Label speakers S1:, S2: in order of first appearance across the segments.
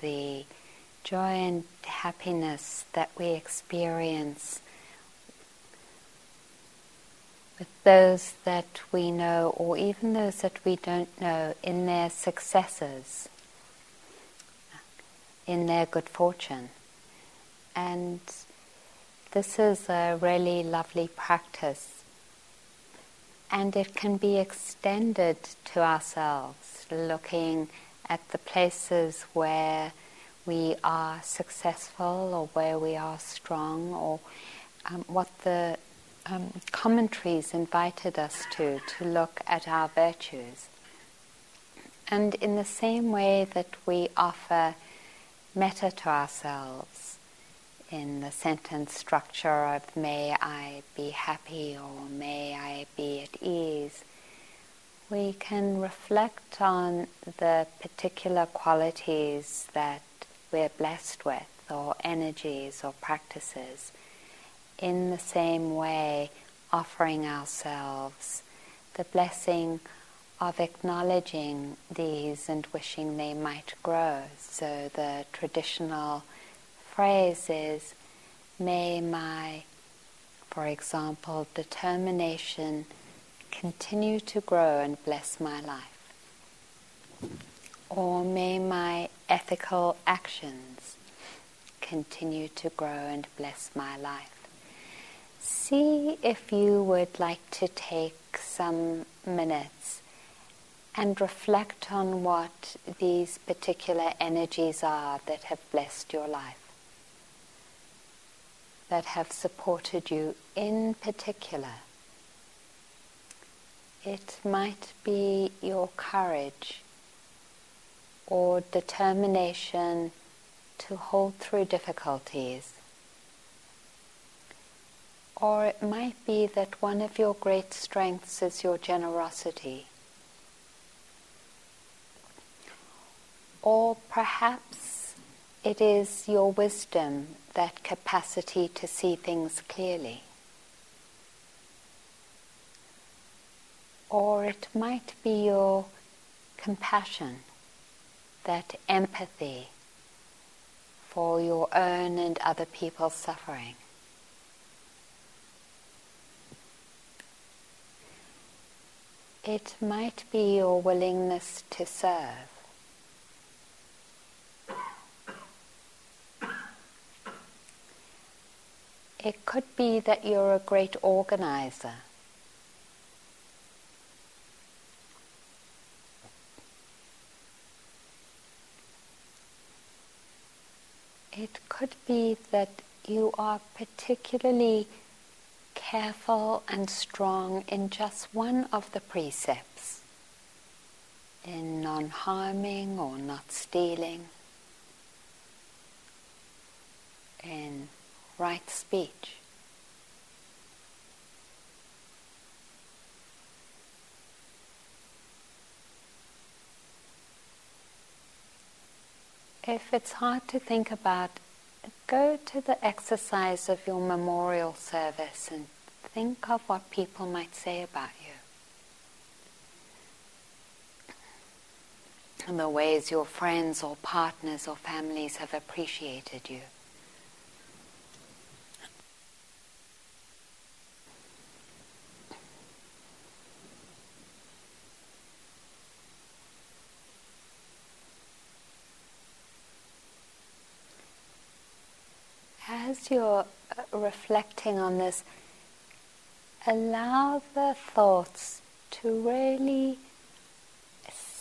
S1: the joy and happiness that we experience with those that we know or even those that we don't know in their successes, in their good fortune. And this is a really lovely practice. And it can be extended to ourselves, looking at the places where we are successful or where we are strong or um, what the um, commentaries invited us to, to look at our virtues. And in the same way that we offer metta to ourselves in the sentence structure of may I be happy or may I be at ease, we can reflect on the particular qualities that we're blessed with or energies or practices in the same way offering ourselves the blessing of acknowledging these and wishing they might grow. So the traditional phrase is, may my, for example, determination continue to grow and bless my life. Or may my ethical actions continue to grow and bless my life see if you would like to take some minutes and reflect on what these particular energies are that have blessed your life, that have supported you in particular. It might be your courage or determination to hold through difficulties or it might be that one of your great strengths is your generosity. Or perhaps it is your wisdom, that capacity to see things clearly. Or it might be your compassion, that empathy for your own and other people's suffering. It might be your willingness to serve. It could be that you're a great organizer. It could be that you are particularly careful and strong in just one of the precepts, in non harming or not stealing, in right speech. If it's hard to think about, go to the exercise of your memorial service and think of what people might say about you. And the ways your friends or partners or families have appreciated you. As you're uh, reflecting on this, allow the thoughts to really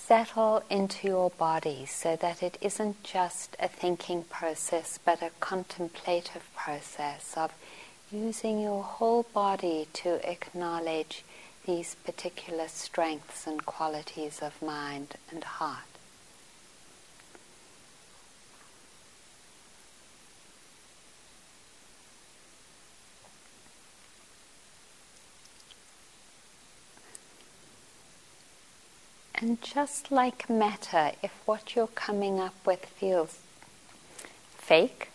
S1: settle into your body so that it isn't just a thinking process but a contemplative process of using your whole body to acknowledge these particular strengths and qualities of mind and heart. And just like metta, if what you're coming up with feels fake,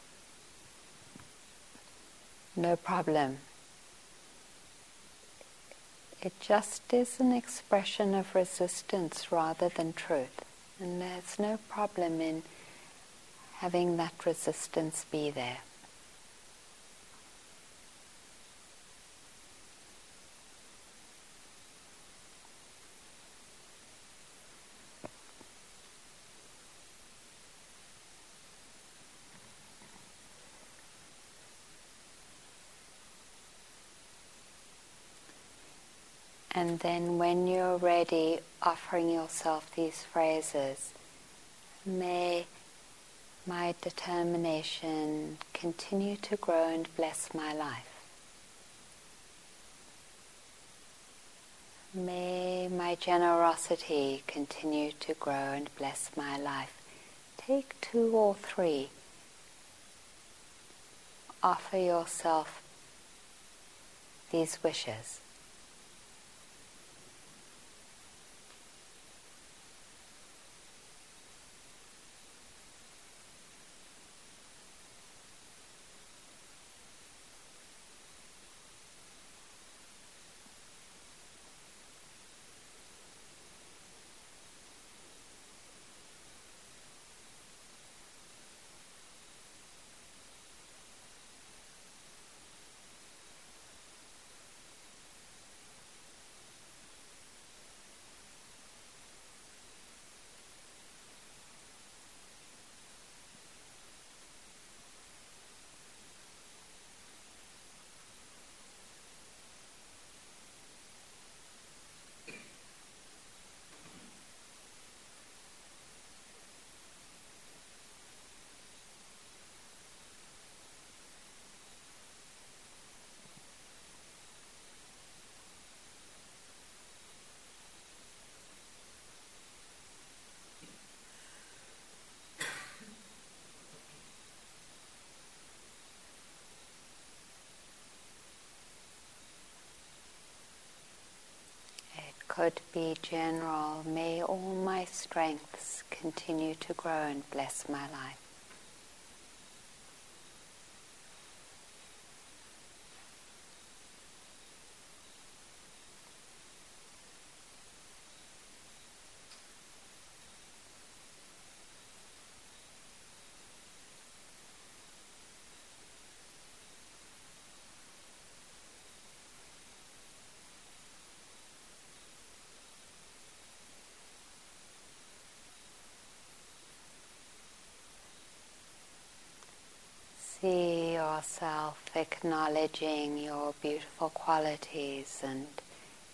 S1: no problem. It just is an expression of resistance rather than truth. And there's no problem in having that resistance be there. And then, when you're ready, offering yourself these phrases, may my determination continue to grow and bless my life. May my generosity continue to grow and bless my life. Take two or three. Offer yourself these wishes. Could be general. May all my strengths continue to grow and bless my life. See yourself acknowledging your beautiful qualities and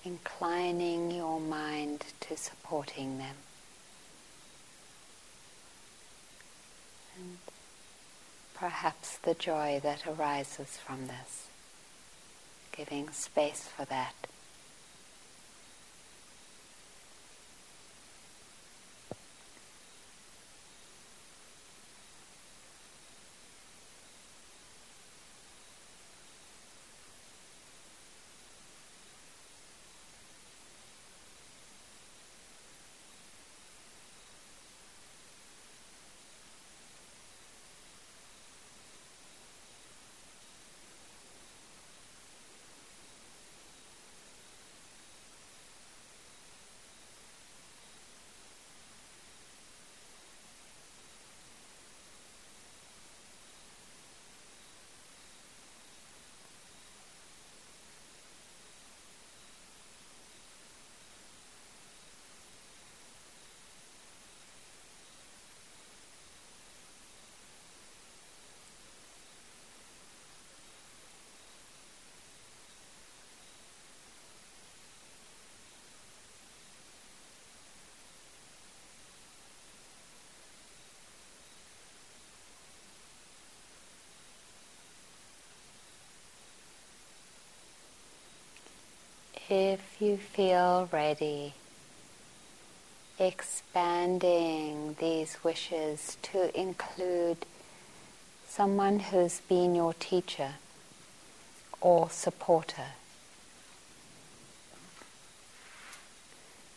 S1: inclining your mind to supporting them. And perhaps the joy that arises from this, giving space for that. If you feel ready, expanding these wishes to include someone who's been your teacher or supporter,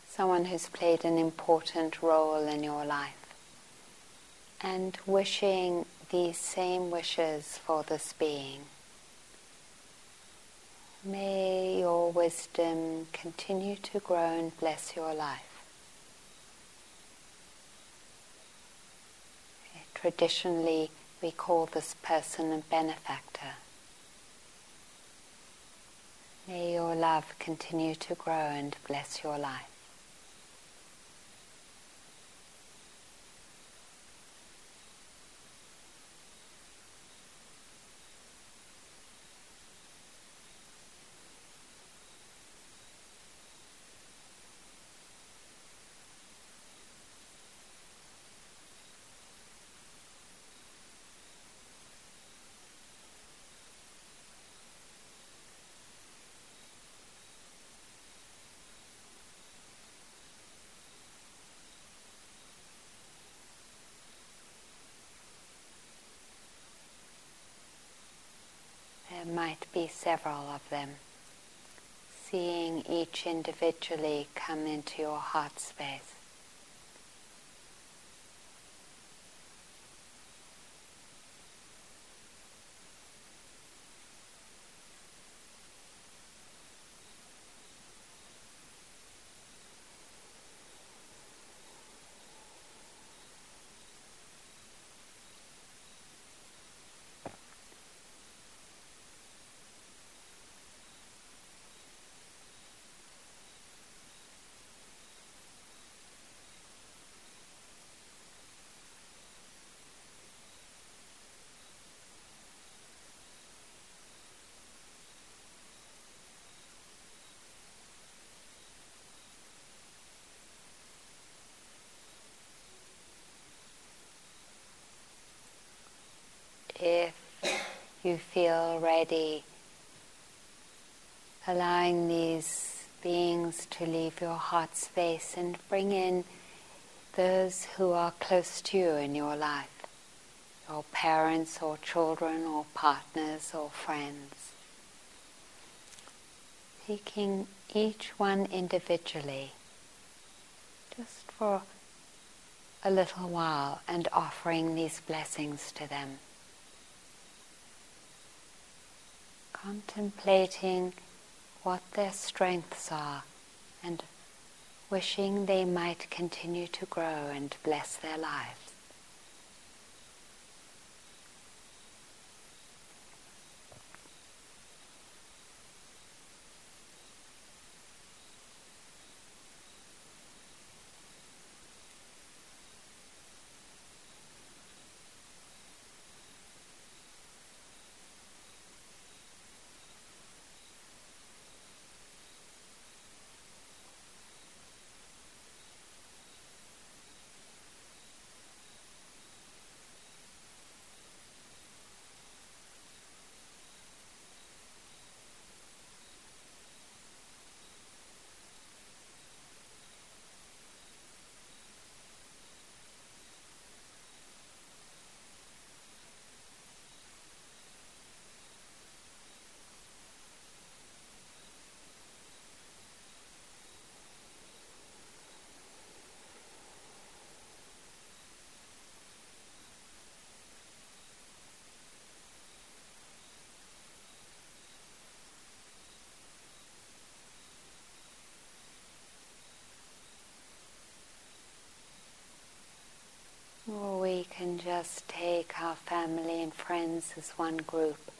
S1: someone who's played an important role in your life, and wishing these same wishes for this being. May your wisdom continue to grow and bless your life. traditionally we call this person a benefactor. May your love continue to grow and bless your life. might be several of them. Seeing each individually come into your heart space. if you feel ready, allowing these beings to leave your heart space and bring in those who are close to you in your life, your parents or children or partners or friends. Taking each one individually, just for a little while, and offering these blessings to them. Contemplating what their strengths are and wishing they might continue to grow and bless their lives. can just take our family and friends as one group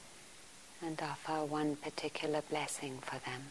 S1: and offer one particular blessing for them.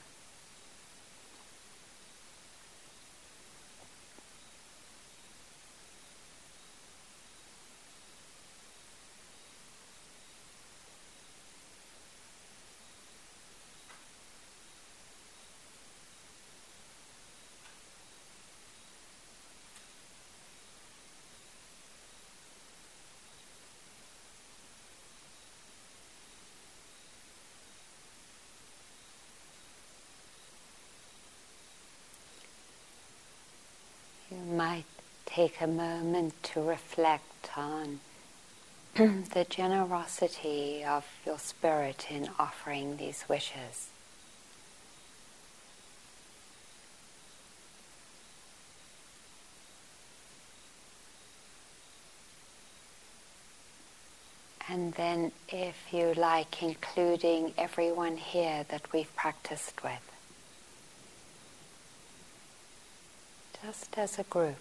S1: Take a moment to reflect on the generosity of your spirit in offering these wishes. And then, if you like, including everyone here that we've practiced with, just as a group.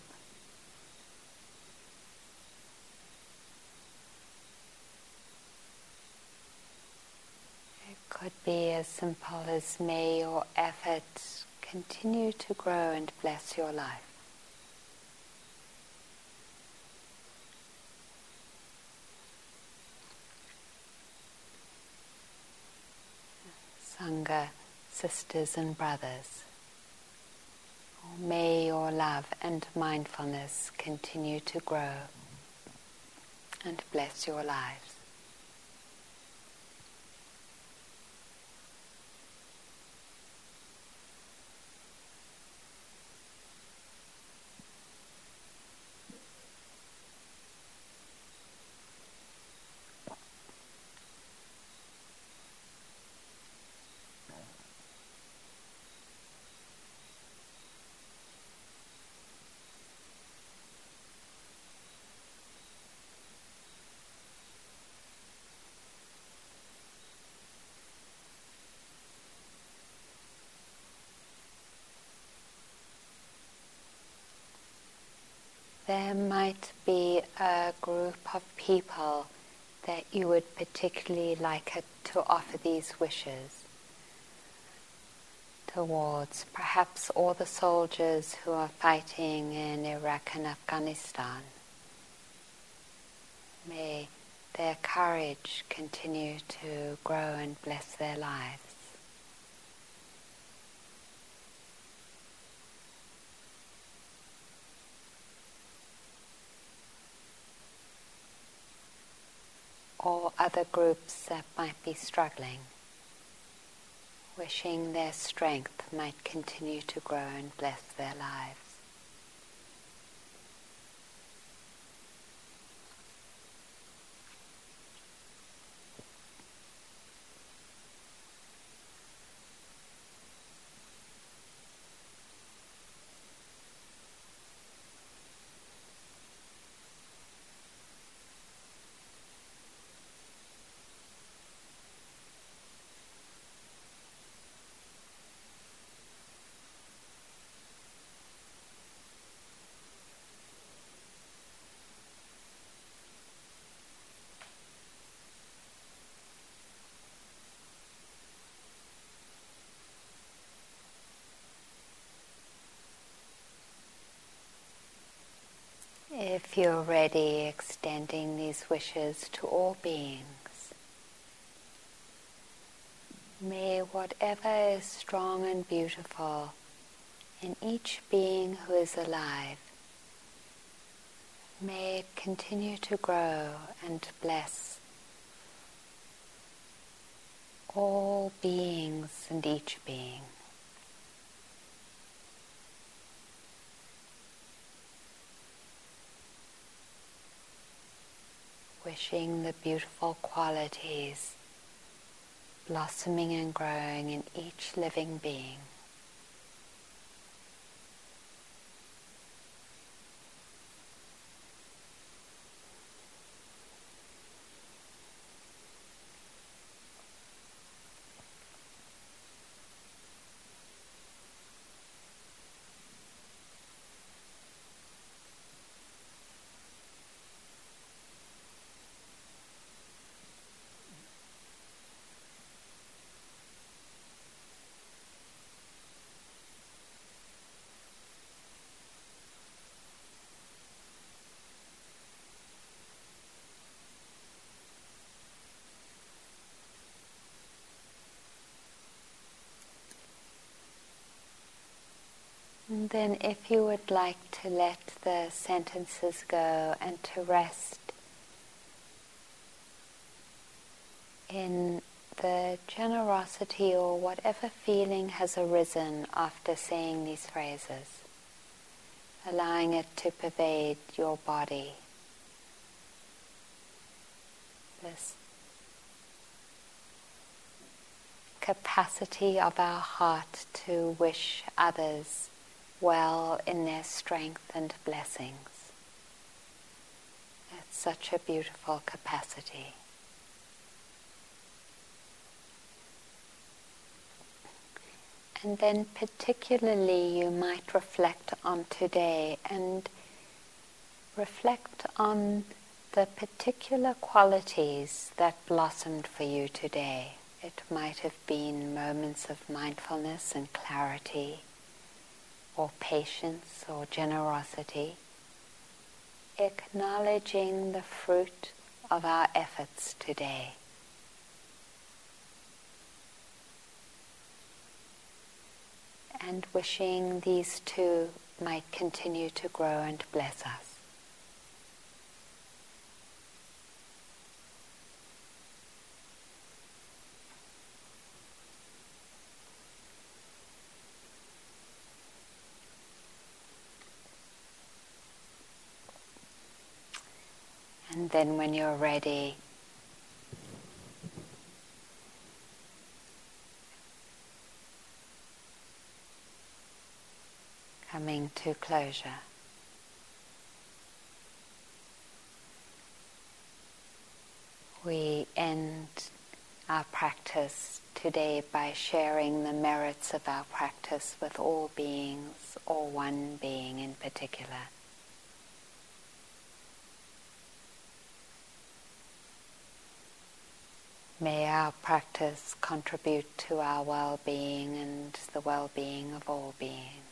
S1: Could be as simple as may your effort continue to grow and bless your life. Sangha, sisters and brothers. May your love and mindfulness continue to grow and bless your lives. There might be a group of people that you would particularly like to offer these wishes towards, perhaps all the soldiers who are fighting in Iraq and Afghanistan. May their courage continue to grow and bless their lives. Or other groups that might be struggling, wishing their strength might continue to grow and bless their lives. If you're ready, extending these wishes to all beings. May whatever is strong and beautiful in each being who is alive, may it continue to grow and bless all beings and each being. Wishing the beautiful qualities blossoming and growing in each living being. Then, if you would like to let the sentences go and to rest in the generosity or whatever feeling has arisen after saying these phrases, allowing it to pervade your body. This capacity of our heart to wish others well in their strength and blessings. It's such a beautiful capacity. And then, particularly, you might reflect on today and reflect on the particular qualities that blossomed for you today It might have been moments of mindfulness and clarity, or patience or generosity, acknowledging the fruit of our efforts today. And wishing these two might continue to grow and bless us. And then when you're ready, coming to closure. We end our practice today by sharing the merits of our practice with all beings or one being in particular. May our practice contribute to our well-being and the well-being of all beings.